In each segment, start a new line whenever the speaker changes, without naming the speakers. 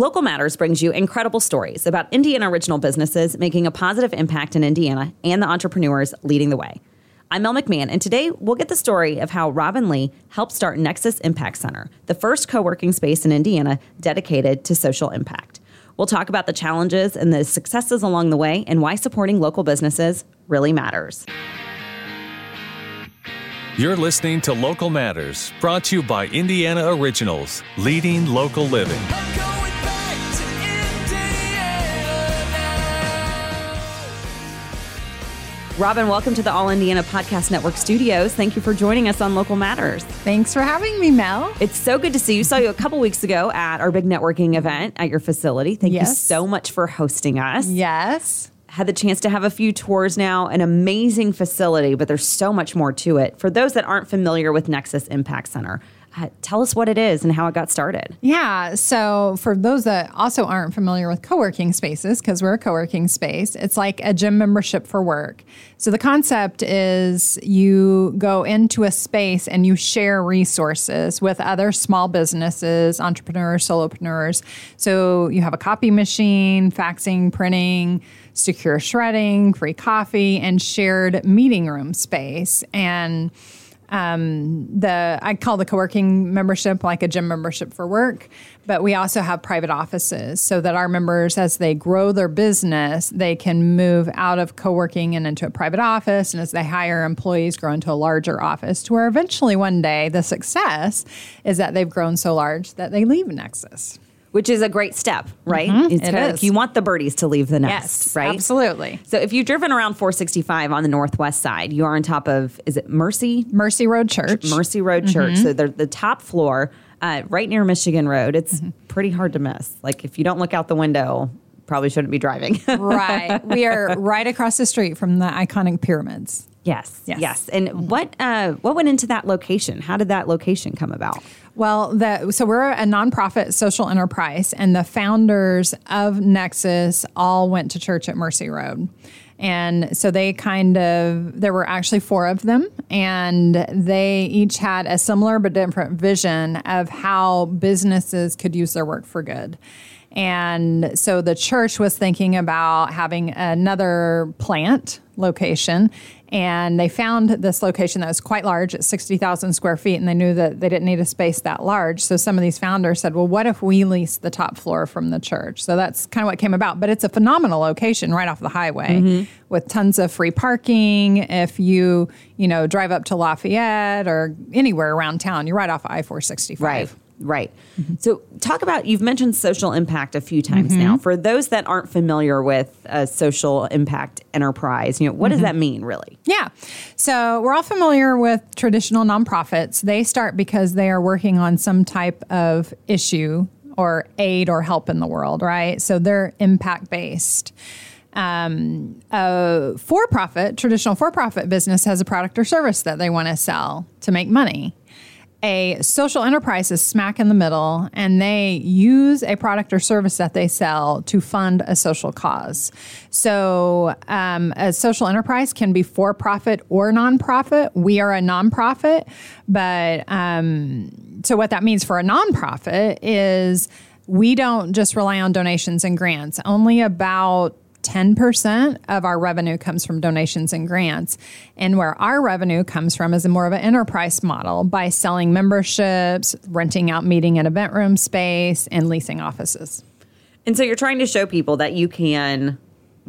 Local Matters brings you incredible stories about Indiana original businesses making a positive impact in Indiana and the entrepreneurs leading the way. I'm Mel McMahon, and today we'll get the story of how Robin Lee helped start Nexus Impact Center, the first co working space in Indiana dedicated to social impact. We'll talk about the challenges and the successes along the way and why supporting local businesses really matters.
You're listening to Local Matters, brought to you by Indiana Originals, leading local living.
Robin, welcome to the All Indiana Podcast Network studios. Thank you for joining us on Local Matters.
Thanks for having me, Mel.
It's so good to see you. Saw you a couple weeks ago at our big networking event at your facility. Thank yes. you so much for hosting us.
Yes
had the chance to have a few tours now. An amazing facility, but there's so much more to it. For those that aren't familiar with Nexus Impact Center, uh, tell us what it is and how it got started.
Yeah. So, for those that also aren't familiar with co working spaces, because we're a co working space, it's like a gym membership for work. So, the concept is you go into a space and you share resources with other small businesses, entrepreneurs, solopreneurs. So, you have a copy machine, faxing, printing, secure shredding, free coffee, and shared meeting room space. And um, the I call the co-working membership like a gym membership for work, but we also have private offices so that our members, as they grow their business, they can move out of co-working and into a private office, and as they hire employees, grow into a larger office. To where eventually one day the success is that they've grown so large that they leave Nexus
which is a great step, right? Mm-hmm.
It's it is.
Like you want the birdies to leave the nest,
yes,
right?
Absolutely.
So if you've driven around 465 on the northwest side, you are on top of is it Mercy?
Mercy Road Church.
Mercy Road mm-hmm. Church. So they're the top floor, uh, right near Michigan Road. It's mm-hmm. pretty hard to miss. Like if you don't look out the window, probably shouldn't be driving.
right. We are right across the street from the iconic pyramids.
Yes, yes, yes. And mm-hmm. what uh, what went into that location? How did that location come about?
Well, the, so we're a nonprofit social enterprise, and the founders of Nexus all went to church at Mercy Road. And so they kind of, there were actually four of them, and they each had a similar but different vision of how businesses could use their work for good. And so the church was thinking about having another plant location and they found this location that was quite large at 60,000 square feet, and they knew that they didn't need a space that large. So some of these founders said, well, what if we lease the top floor from the church? So that's kind of what came about. But it's a phenomenal location right off the highway mm-hmm. with tons of free parking. If you, you know, drive up to Lafayette or anywhere around town, you're right off I 465.
Right. Right. Mm-hmm. So, talk about you've mentioned social impact a few times mm-hmm. now. For those that aren't familiar with a social impact enterprise, you know, what mm-hmm. does that mean really?
Yeah. So, we're all familiar with traditional nonprofits. They start because they are working on some type of issue or aid or help in the world, right? So, they're impact based. Um, a for profit, traditional for profit business has a product or service that they want to sell to make money a social enterprise is smack in the middle and they use a product or service that they sell to fund a social cause. So, um, a social enterprise can be for profit or nonprofit. We are a nonprofit, but um, so what that means for a nonprofit is we don't just rely on donations and grants. Only about 10% of our revenue comes from donations and grants. And where our revenue comes from is a more of an enterprise model by selling memberships, renting out meeting and event room space, and leasing offices.
And so you're trying to show people that you can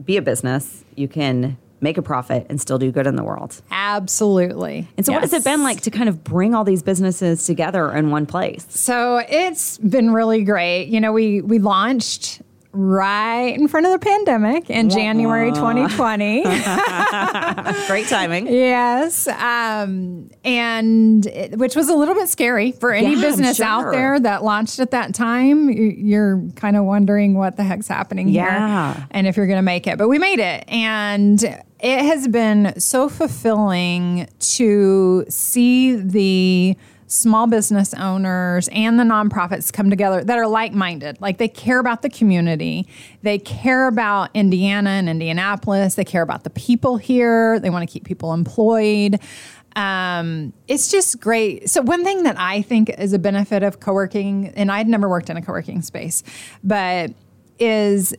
be a business, you can make a profit and still do good in the world.
Absolutely.
And so, yes. what has it been like to kind of bring all these businesses together in one place?
So, it's been really great. You know, we we launched right in front of the pandemic in January 2020.
Great timing.
yes. Um, and it, which was a little bit scary for any yeah, business sure. out there that launched at that time. You're kind of wondering what the heck's happening
yeah.
here and if you're going to make it. But we made it. And it has been so fulfilling to see the small business owners and the nonprofits come together that are like minded. Like they care about the community, they care about Indiana and Indianapolis, they care about the people here, they want to keep people employed. Um, it's just great. So, one thing that I think is a benefit of co working, and I'd never worked in a co working space, but is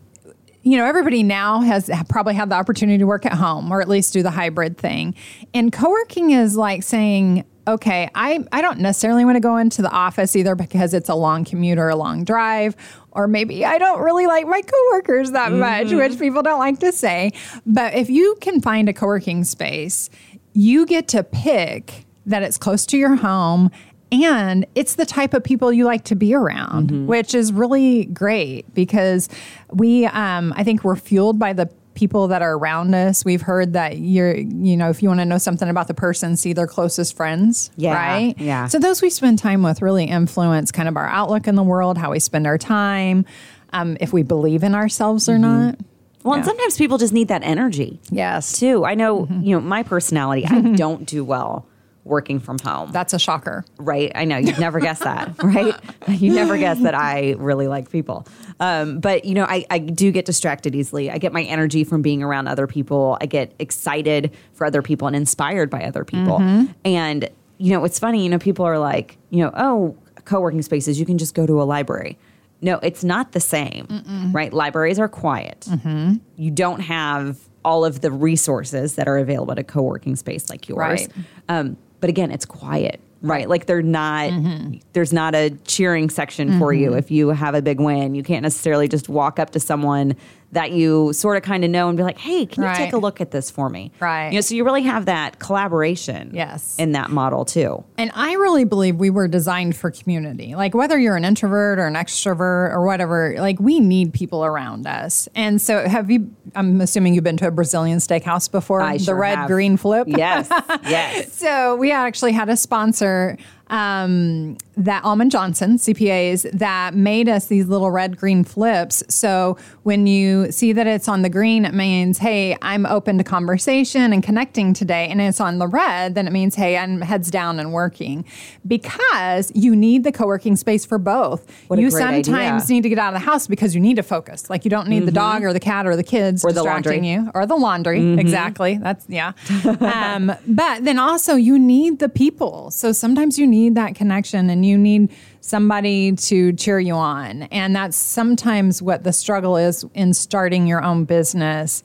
you know, everybody now has probably had the opportunity to work at home or at least do the hybrid thing. And co working is like saying, okay, I, I don't necessarily want to go into the office either because it's a long commute or a long drive, or maybe I don't really like my coworkers that much, mm-hmm. which people don't like to say. But if you can find a co working space, you get to pick that it's close to your home and it's the type of people you like to be around, mm-hmm. which is really great because we, um, I think, we're fueled by the people that are around us. We've heard that you're, you know, if you want to know something about the person, see their closest friends, yeah, right?
Yeah.
So those we spend time with really influence kind of our outlook in the world, how we spend our time, um, if we believe in ourselves or mm-hmm. not.
Well, yeah. and sometimes people just need that energy.
Yes.
Too. I know, mm-hmm. you know, my personality, I don't do well working from home.
That's a shocker.
Right. I know. You'd never guess that, right? You never guess that I really like people. Um, but, you know, I, I do get distracted easily. I get my energy from being around other people. I get excited for other people and inspired by other people. Mm-hmm. And, you know, it's funny, you know, people are like, you know, oh, co working spaces, you can just go to a library. No, it's not the same, Mm-mm. right? Libraries are quiet. Mm-hmm. You don't have all of the resources that are available at a co working space like yours. Right. Um, but again, it's quiet, right? Like they're not, mm-hmm. there's not a cheering section mm-hmm. for you mm-hmm. if you have a big win. You can't necessarily just walk up to someone that you sort of kind of know and be like, hey, can right. you take a look at this for me?
Right.
You know, so you really have that collaboration
yes.
in that model too.
And I really believe we were designed for community. Like whether you're an introvert or an extrovert or whatever, like we need people around us. And so have you I'm assuming you've been to a Brazilian steakhouse before?
I
the
sure
red
have.
green flip?
Yes. Yes.
so we actually had a sponsor um, that Almond Johnson CPAs that made us these little red green flips. So when you see that it's on the green, it means, hey, I'm open to conversation and connecting today. And it's on the red, then it means, hey, I'm heads down and working. Because you need the co working space for both.
What
you
sometimes
idea. need to get out of the house because you need to focus. Like you don't need mm-hmm. the dog or the cat or the kids
or
distracting
the
you or the laundry. Mm-hmm. Exactly. That's, yeah. um, but then also you need the people. So sometimes you need need that connection and you need somebody to cheer you on. And that's sometimes what the struggle is in starting your own business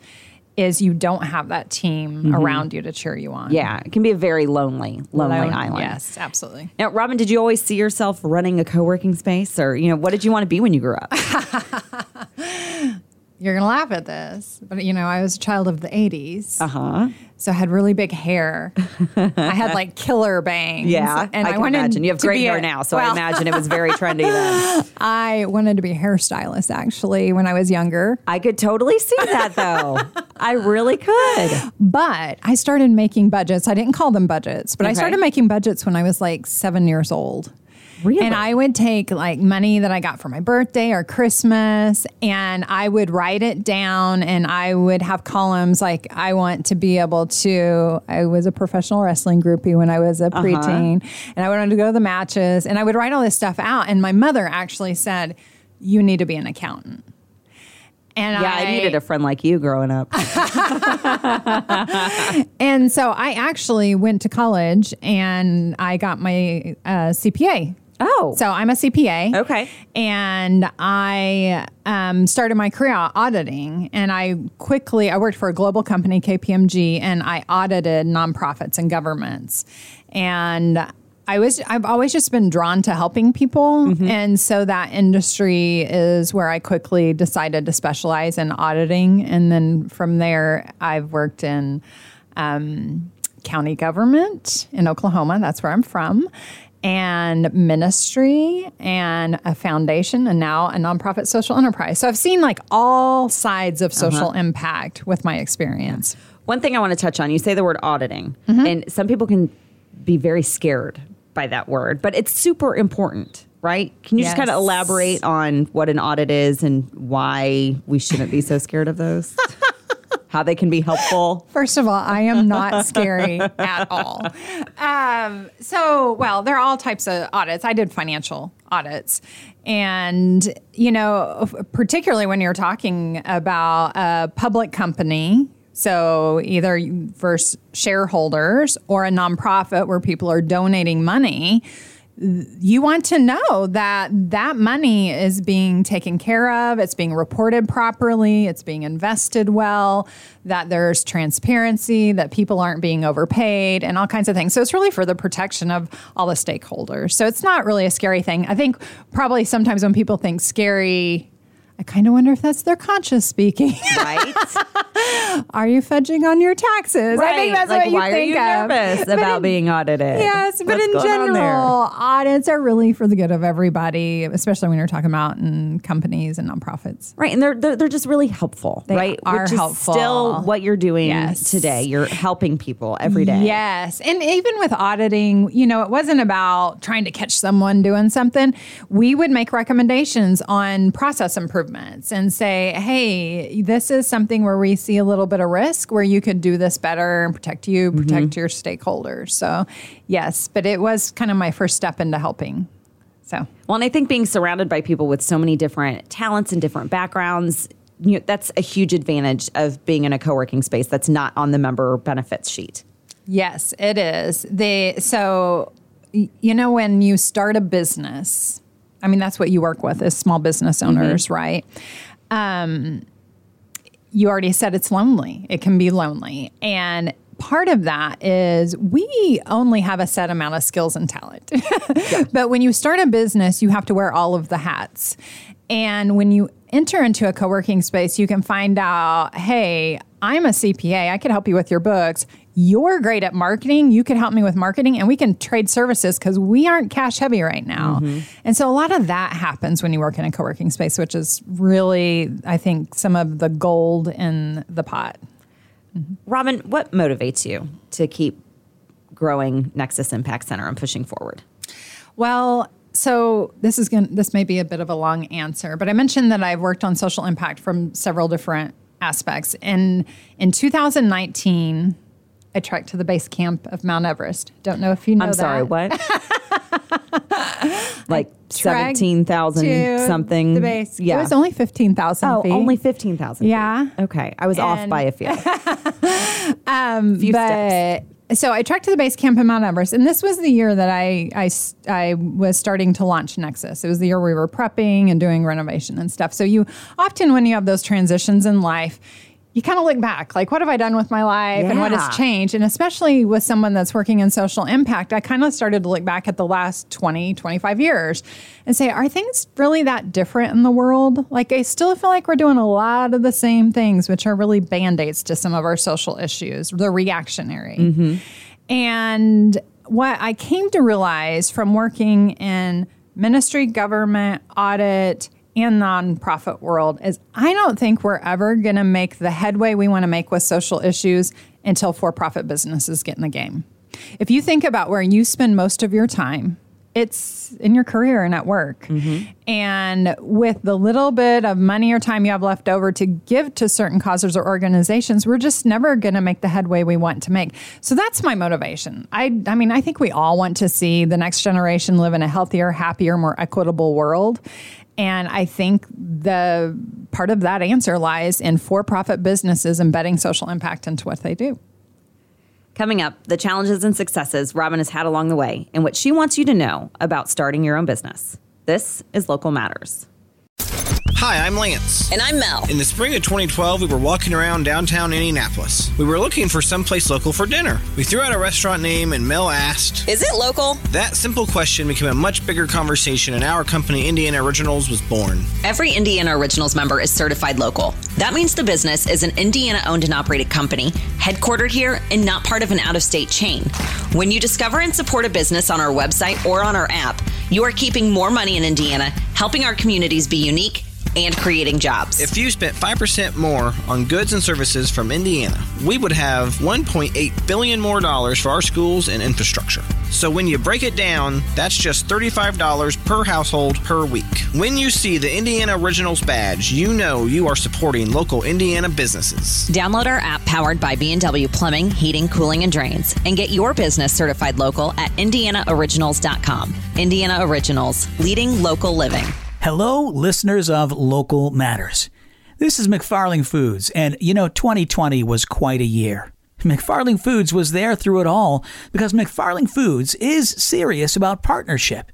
is you don't have that team mm-hmm. around you to cheer you on.
Yeah, it can be a very lonely, lonely Lone, island.
Yes, absolutely.
Now, Robin, did you always see yourself running a co-working space or, you know, what did you want to be when you grew up?
You're going to laugh at this, but you know, I was a child of the 80s.
Uh-huh.
So I had really big hair. I had like killer bangs.
Yeah, and I, I can wanted imagine. You have great hair a, now, so well, I imagine it was very trendy then.
I wanted to be a hairstylist actually when I was younger.
I could totally see that though. I really could.
But I started making budgets. I didn't call them budgets, but okay. I started making budgets when I was like seven years old.
Really?
And I would take like money that I got for my birthday or Christmas and I would write it down and I would have columns like I want to be able to I was a professional wrestling groupie when I was a uh-huh. preteen uh-huh. and I wanted to go to the matches and I would write all this stuff out and my mother actually said you need to be an accountant.
And yeah, I, I, needed a friend like you growing up.
and so I actually went to college and I got my uh, CPA
Oh.
So I'm a CPA.
Okay.
And I um, started my career auditing. And I quickly, I worked for a global company, KPMG, and I audited nonprofits and governments. And I was I've always just been drawn to helping people mm-hmm. and so that industry is where I quickly decided to specialize in auditing and then from there I've worked in um, county government in Oklahoma that's where I'm from and ministry and a foundation and now a nonprofit social enterprise. So I've seen like all sides of social uh-huh. impact with my experience.
One thing I want to touch on, you say the word auditing, mm-hmm. and some people can be very scared by that word, but it's super important, right? Can you yes. just kind of elaborate on what an audit is and why we shouldn't be so scared of those? how they can be helpful?
First of all, I am not scary at all. Um, so, well, there are all types of audits. I did financial audits. And, you know, particularly when you're talking about a public company, so either for shareholders or a nonprofit where people are donating money, you want to know that that money is being taken care of, it's being reported properly, it's being invested well, that there's transparency, that people aren't being overpaid, and all kinds of things. So it's really for the protection of all the stakeholders. So it's not really a scary thing. I think probably sometimes when people think scary, I kind of wonder if that's their conscious speaking.
Right?
are you fudging on your taxes?
Right.
I think that's
like,
what you
why
think
are you
of.
nervous about
in-
being audited?
Yes, but
What's
in
going on there?
general, audits are really for the good of everybody, especially when you're talking about in companies and nonprofits.
Right, and they're, they're they're just really helpful,
They
right?
are
Which
helpful.
Still, what you're doing
Yes.
today, you're helping people every day.
Yes. And even with auditing, you know, it wasn't about trying to catch someone doing something. We would make recommendations on process improvements and say, hey, this is something where we see a little bit of risk where you could do this better and protect you, mm-hmm. protect your stakeholders. So, yes, but it was kind of my first step into helping. So,
Well, and I think being surrounded by people with so many different talents and different backgrounds, you know, that's a huge advantage of being in a co-working space that's not on the member benefits sheet.
Yes, it is. The so you know when you start a business, I mean that's what you work with is small business owners, right? Um, you already said it's lonely. It can be lonely, and part of that is we only have a set amount of skills and talent. but when you start a business, you have to wear all of the hats. And when you enter into a co working space, you can find out hey, I'm a CPA. I could help you with your books. You're great at marketing. You could help me with marketing, and we can trade services because we aren't cash heavy right now. Mm-hmm. And so a lot of that happens when you work in a co working space, which is really, I think, some of the gold in the pot. Mm-hmm.
Robin, what motivates you to keep growing Nexus Impact Center and pushing forward?
Well, so this is going this may be a bit of a long answer, but I mentioned that I've worked on social impact from several different aspects. And in 2019, I trekked to the base camp of Mount Everest. Don't know if you know
I'm
that.
sorry, what? like seventeen thousand something.
The base.
Yeah.
It was only 15,000
oh,
feet.
only fifteen thousand.
Yeah.
Okay, I was off by a few.
um,
few
but so I trekked to the base camp in Mount Everest, and this was the year that I, I, I was starting to launch Nexus. It was the year we were prepping and doing renovation and stuff. So you often, when you have those transitions in life, you kind of look back, like what have I done with my life and what has changed? And especially with someone that's working in social impact, I kind of started to look back at the last 20, 25 years and say, are things really that different in the world? Like, I still feel like we're doing a lot of the same things, which are really band aids to some of our social issues, the reactionary. Mm-hmm. And what I came to realize from working in ministry, government, audit, and nonprofit world is I don't think we're ever going to make the headway we want to make with social issues until for profit businesses get in the game. If you think about where you spend most of your time, it's in your career and at work. Mm-hmm. And with the little bit of money or time you have left over to give to certain causes or organizations, we're just never going to make the headway we want to make. So that's my motivation. I, I mean, I think we all want to see the next generation live in a healthier, happier, more equitable world. And I think the part of that answer lies in for profit businesses embedding social impact into what they do.
Coming up, the challenges and successes Robin has had along the way and what she wants you to know about starting your own business. This is Local Matters.
Hi, I'm Lance.
And I'm Mel.
In the spring of 2012, we were walking around downtown Indianapolis. We were looking for someplace local for dinner. We threw out a restaurant name, and Mel asked.
Is it local?
That simple question became a much bigger conversation, and our company, Indiana Originals, was born.
Every Indiana Originals member is certified local. That means the business is an Indiana owned and operated company, headquartered here, and not part of an out of state chain. When you discover and support a business on our website or on our app, you are keeping more money in Indiana, helping our communities be unique and creating jobs.
If you spent 5% more on goods and services from Indiana, we would have 1.8 billion more dollars for our schools and infrastructure. So when you break it down, that's just $35 per household per week. When you see the Indiana Originals badge, you know you are supporting local Indiana businesses.
Download our app powered by B&W Plumbing, Heating, Cooling and Drains and get your business certified local at indianaoriginals.com. Indiana Originals, leading local living.
Hello, listeners of Local Matters. This is McFarling Foods, and you know, 2020 was quite a year. McFarling Foods was there through it all because McFarling Foods is serious about partnership.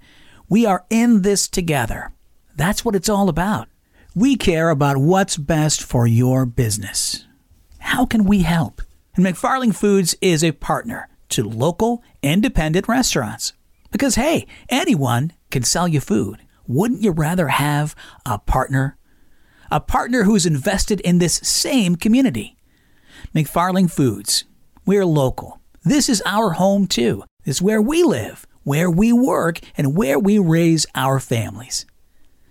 We are in this together. That's what it's all about. We care about what's best for your business. How can we help? And McFarling Foods is a partner to local, independent restaurants. Because, hey, anyone can sell you food. Wouldn't you rather have a partner? A partner who's invested in this same community. McFarling Foods. We're local. This is our home too. It's where we live, where we work, and where we raise our families.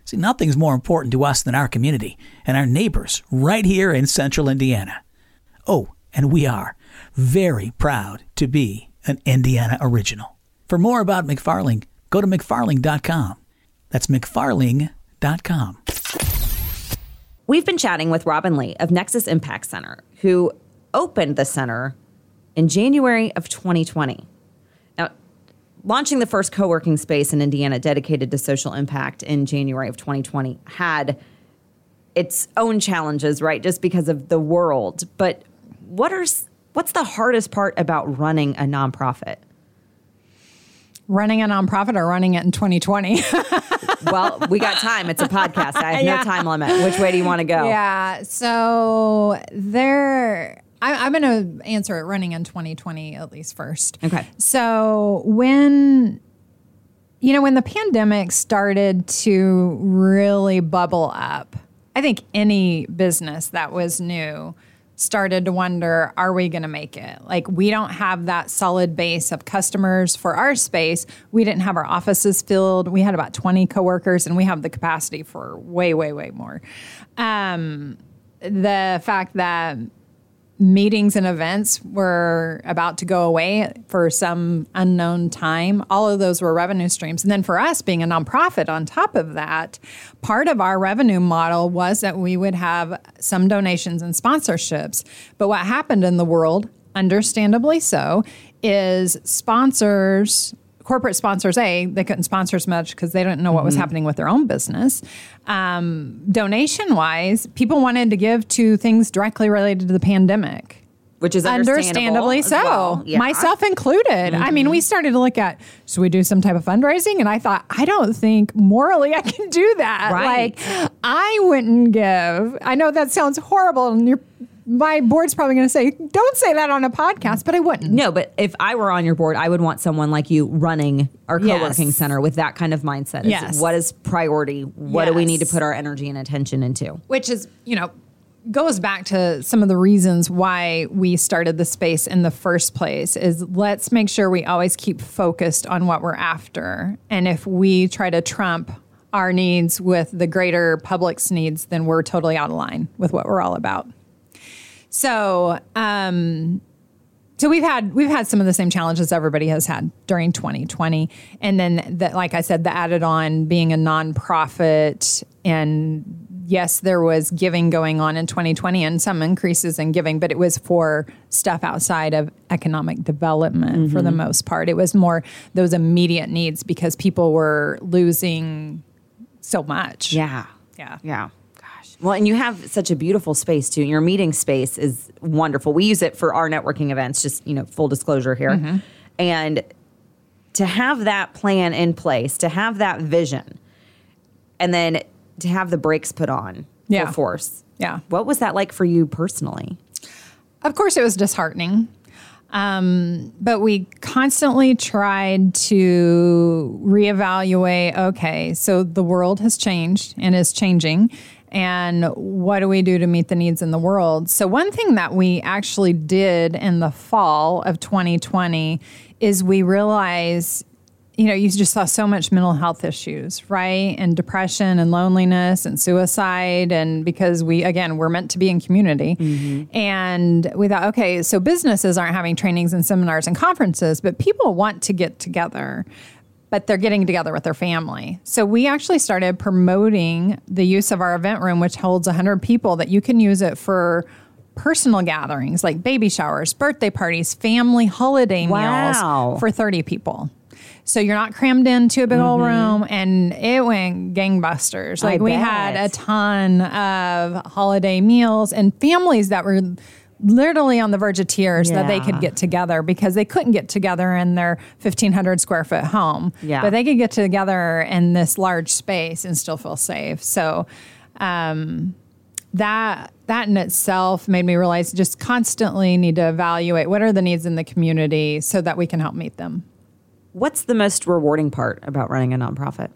See, nothing's more important to us than our community and our neighbors right here in central Indiana. Oh, and we are very proud to be an Indiana original. For more about McFarling, go to McFarling.com. That's McFarling.com.
We've been chatting with Robin Lee of Nexus Impact Center, who opened the center in January of 2020. Now, launching the first co working space in Indiana dedicated to social impact in January of 2020 had its own challenges, right? Just because of the world. But what are what's the hardest part about running a nonprofit?
Running a nonprofit or running it in 2020?
well, we got time. It's a podcast. I have yeah. no time limit. Which way do you want to go?
Yeah. So there, I, am going to answer it running in 2020 at least first.
Okay.
So when you know when the pandemic started to really bubble up, I think any business that was new started to wonder are we going to make it? Like we don't have that solid base of customers for our space. We didn't have our offices filled. We had about 20 coworkers and we have the capacity for way way way more. Um, the fact that meetings and events were about to go away for some unknown time. All of those were revenue streams. And then for us, being a nonprofit on top of that, part of our revenue model was that we would have some donations and sponsorships. But what happened in the world, understandably so, is sponsors corporate sponsors a they couldn't sponsor as much because they didn't know what mm-hmm. was happening with their own business um, donation wise people wanted to give to things directly related to the pandemic
which is
understandably so,
well. yeah.
myself included. Mm-hmm. I mean, we mm-hmm. started to look at should we do some type of fundraising, and I thought I don't think morally I can do that.
Right.
Like I wouldn't give. I know that sounds horrible, and you're my board's probably going to say, don't say that on a podcast, but I wouldn't.
No, but if I were on your board, I would want someone like you running our co working yes. center with that kind of mindset.
Yes.
What is priority? What yes. do we need to put our energy and attention into?
Which is, you know, goes back to some of the reasons why we started the space in the first place is let's make sure we always keep focused on what we're after. And if we try to trump our needs with the greater public's needs, then we're totally out of line with what we're all about. So, um, so we've had we've had some of the same challenges everybody has had during 2020, and then that, like I said, the added on being a nonprofit, and yes, there was giving going on in 2020 and some increases in giving, but it was for stuff outside of economic development mm-hmm. for the mm-hmm. most part. It was more those immediate needs because people were losing so much.
Yeah,
yeah,
yeah. Well, and you have such a beautiful space too. Your meeting space is wonderful. We use it for our networking events, just, you know, full disclosure here. Mm-hmm. And to have that plan in place, to have that vision, and then to have the brakes put on
yeah.
force.
Yeah.
What was that like for you personally?
Of course, it was disheartening. Um, but we constantly tried to reevaluate okay, so the world has changed and is changing and what do we do to meet the needs in the world? So, one thing that we actually did in the fall of 2020 is we realized you know, you just saw so much mental health issues, right? And depression and loneliness and suicide. And because we, again, we're meant to be in community. Mm-hmm. And we thought, okay, so businesses aren't having trainings and seminars and conferences, but people want to get together but they're getting together with their family. So we actually started promoting the use of our event room, which holds 100 people, that you can use it for personal gatherings like baby showers, birthday parties, family holiday
Wow.
meals for 30 people. So you're not crammed into a big old mm-hmm. room and it went gangbusters. Like we had a ton of holiday meals and families that were literally on the verge of tears that they could get together because they couldn't get together in their 1500 square foot home.
Yeah.
But they could get together in this large space and still feel safe. So um, that that in itself made me realize just constantly need to evaluate what are the needs in the community so that we can help meet them.
What's the most rewarding part about running a nonprofit?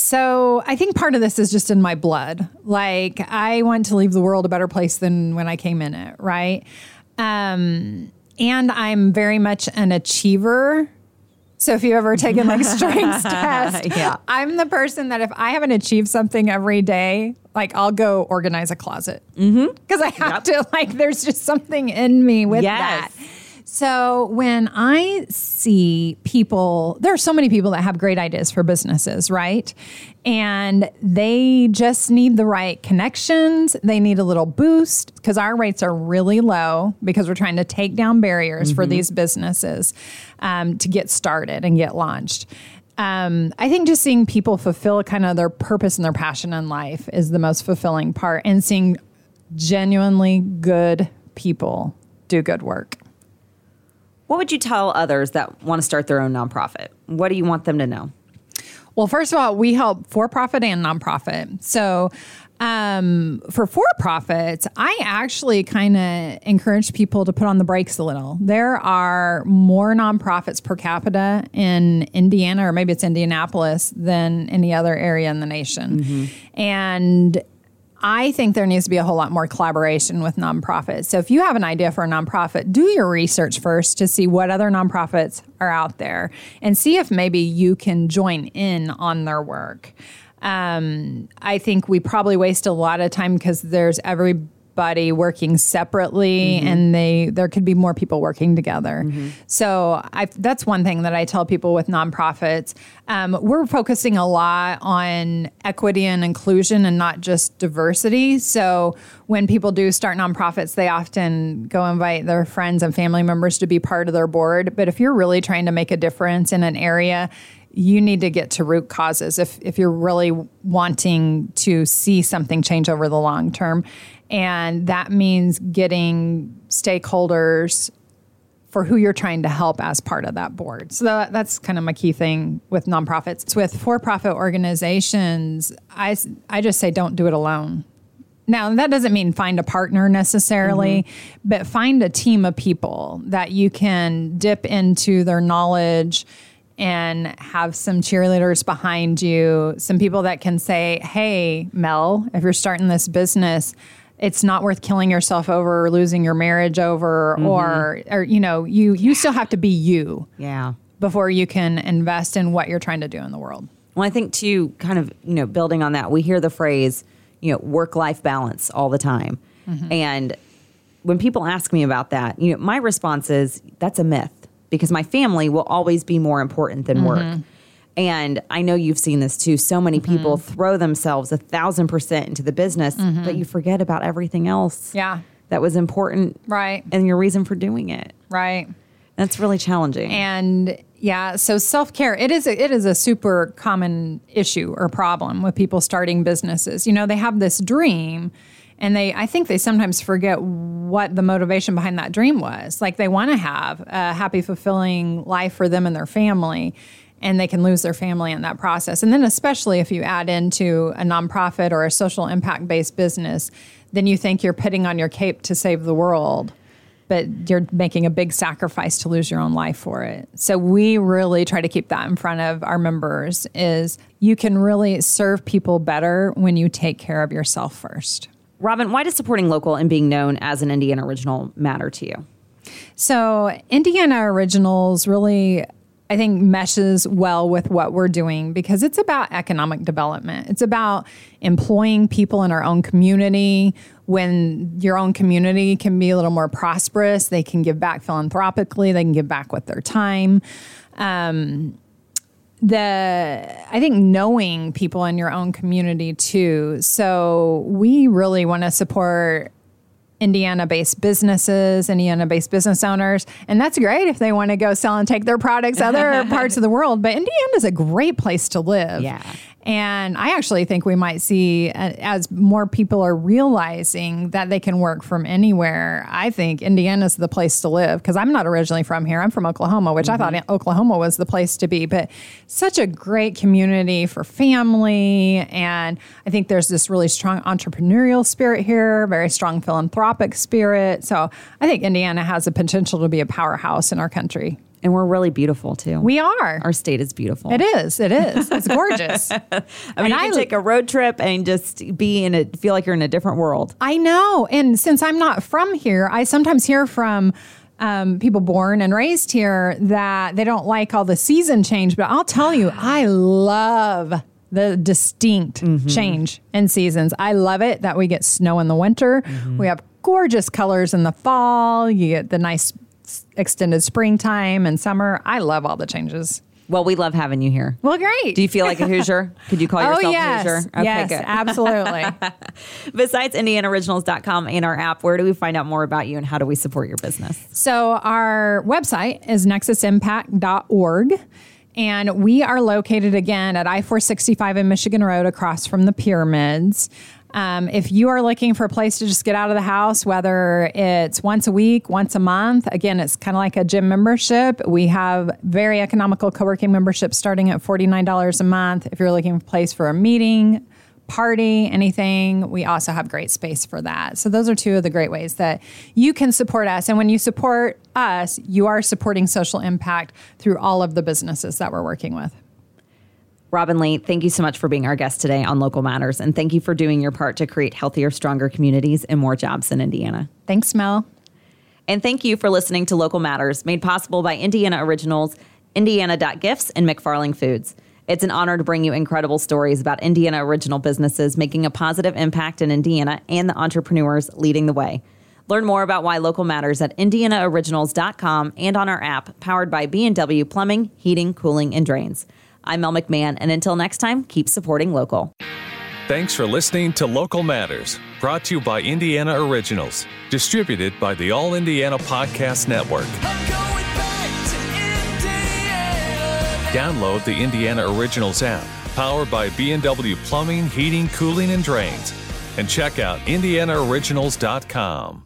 So I think part of this is just in my blood. Like I want to leave the world a better place than when I came in it, right? Um, and I'm very much an achiever. So if you ever taken like strengths test,
Yeah.
I'm the person that if I haven't achieved something every day, like I'll go organize a closet because
Mm-hmm.
I have to. Like there's just something in me with
Yes.
that. So when I see people, there are so many people that have great ideas for businesses, right? And they just need the right connections. They need a little boost because our rates are really low because we're trying to take down barriers for these businesses um, to get started and get launched. Um, I think just seeing people fulfill kind of their purpose and their passion in life is the most fulfilling part, and seeing genuinely good people do good work.
What would you tell others that want to start their own nonprofit? What do you want them to know?
Well, first of all, we help for profit and nonprofit. So, um, for for profits, I actually kind of encourage people to put on the brakes a little. There are more nonprofits per capita in Indiana, or maybe it's Indianapolis, than any other area in the nation. And I think there needs to be a whole lot more collaboration with nonprofits. So if you have an idea for a nonprofit, do your research first to see what other nonprofits are out there and see if maybe you can join in on their work. Um, I think we probably waste a lot of time because there's everybody working separately and they there could be more people working together. So I, that's one thing that I tell people with nonprofits. Um, we're focusing a lot on equity and inclusion and not just diversity. So when people do start nonprofits, they often go invite their friends and family members to be part of their board. But if you're really trying to make a difference in an area, you need to get to root causes if, if you're really wanting to see something change over the long term. And that means getting stakeholders for who you're trying to help as part of that board. So that, that's kind of my key thing with nonprofits. It's With for-profit organizations, I, I just say don't do it alone. Now, that doesn't mean find a partner necessarily, mm-hmm. but find a team of people that you can dip into their knowledge and have some cheerleaders behind you, some people that can say, hey, Mel, if you're starting this business, it's not worth killing yourself over or losing your marriage over mm-hmm. or or you know you you still have to be you
Yeah.
before you can invest in what you're trying to do in the world
Well, I think too, kind of, you know, building on that, we hear the phrase, you know, work life balance all the time. Mm-hmm. And when people ask me about that, you know, my response is that's a myth because my family will always be more important than work. Mm-hmm. And I know you've seen this too. So many mm-hmm. people throw themselves a thousand percent into the business, mm-hmm. but you forget about everything else
yeah
that was important
right
and your reason for doing it.
right
That's really challenging.
And yeah, so self care it is a, it is a super common issue or problem with people starting businesses. You know, they have this dream, and they I think they sometimes forget what the motivation behind that dream was. Like they want to have a happy, fulfilling life for them and their family. And they can lose their family in that process. And then, especially if you add into a nonprofit or a social impact based business, then you think you're putting on your cape to save the world but you're making a big sacrifice to lose your own life for it. So we really try to keep that in front of our members is you can really serve people better when you take care of yourself first.
Robin, why does supporting local and being known as an Indiana original matter to you?
So Indiana Originals really I think meshes well with what we're doing because it's about economic development. It's about employing people in our own community. When your own community can be a little more prosperous, they can give back philanthropically, they can give back with their time. Um, the I think knowing people in your own community too. So we really want to support Indiana based businesses, Indiana based business owners. And that's great if they want to go sell and take their products other parts of the world. But Indiana is a great place to live.
Yeah.
And I actually think we might see, uh, as more people are realizing that they can work from anywhere, I think Indiana's the place to live because I'm not originally from here. I'm from Oklahoma, which
Mm-hmm.
I thought Oklahoma was the place to be. But such a great community for family. And I think there's this really strong entrepreneurial spirit here, very strong philanthropic spirit. So I think Indiana has the potential to be a powerhouse in our country.
And we're really beautiful too.
We are.
Our state is beautiful.
it is. It is. It's gorgeous.
I mean,
And
you
I-
can take a road trip and just be in it, feel like you're in a different world.
I know. And since I'm not from here, I sometimes hear from um, people born and raised here that they don't like all the season change. But I'll tell you, I love the distinct change in seasons. I love it that we get snow in the winter. We have gorgeous colors in the fall. You get the nice extended springtime and summer. I love all the changes.
Well, we love having you here.
Well, great.
Do you feel like a Hoosier? Could you call
oh,
yourself
yes.
a Hoosier?
yes, absolutely.
Besides IndianaOriginals.com and our app, where do we find out more about you and how do we support your business?
So our website is nexusimpact.org. And we are located again at I 465 in Michigan Road across from the pyramids. Um, if you are looking for a place to just get out of the house, whether it's once a week, once a month, again, it's kind of like a gym membership. We have very economical co working memberships starting at $49 a month. If you're looking for a place for a meeting, party, anything, we also have great space for that. So those are two of the great ways that you can support us. And when you support us, you are supporting social impact through all of the businesses that we're working with.
Robin Lee, thank you so much for being our guest today on Local Matters. And thank you for doing your part to create healthier, stronger communities and more jobs in Indiana.
Thanks, Mel.
And thank you for listening to Local Matters, made possible by Indiana Originals, Indiana.gifts, and McFarling Foods. It's an honor to bring you incredible stories about Indiana original businesses making a positive impact in Indiana and the entrepreneurs leading the way. Learn more about why local matters at indianaoriginals.com and on our app powered by B&W Plumbing, Heating, Cooling, and Drains. I'm Mel McMahon, and until next time, keep supporting local.
Thanks for listening to Local Matters, brought to you by Indiana Originals, distributed by the All Indiana Podcast Network. Download the Indiana Originals app, powered by B&W Plumbing, Heating, Cooling, and Drains, and check out indianaoriginals.com.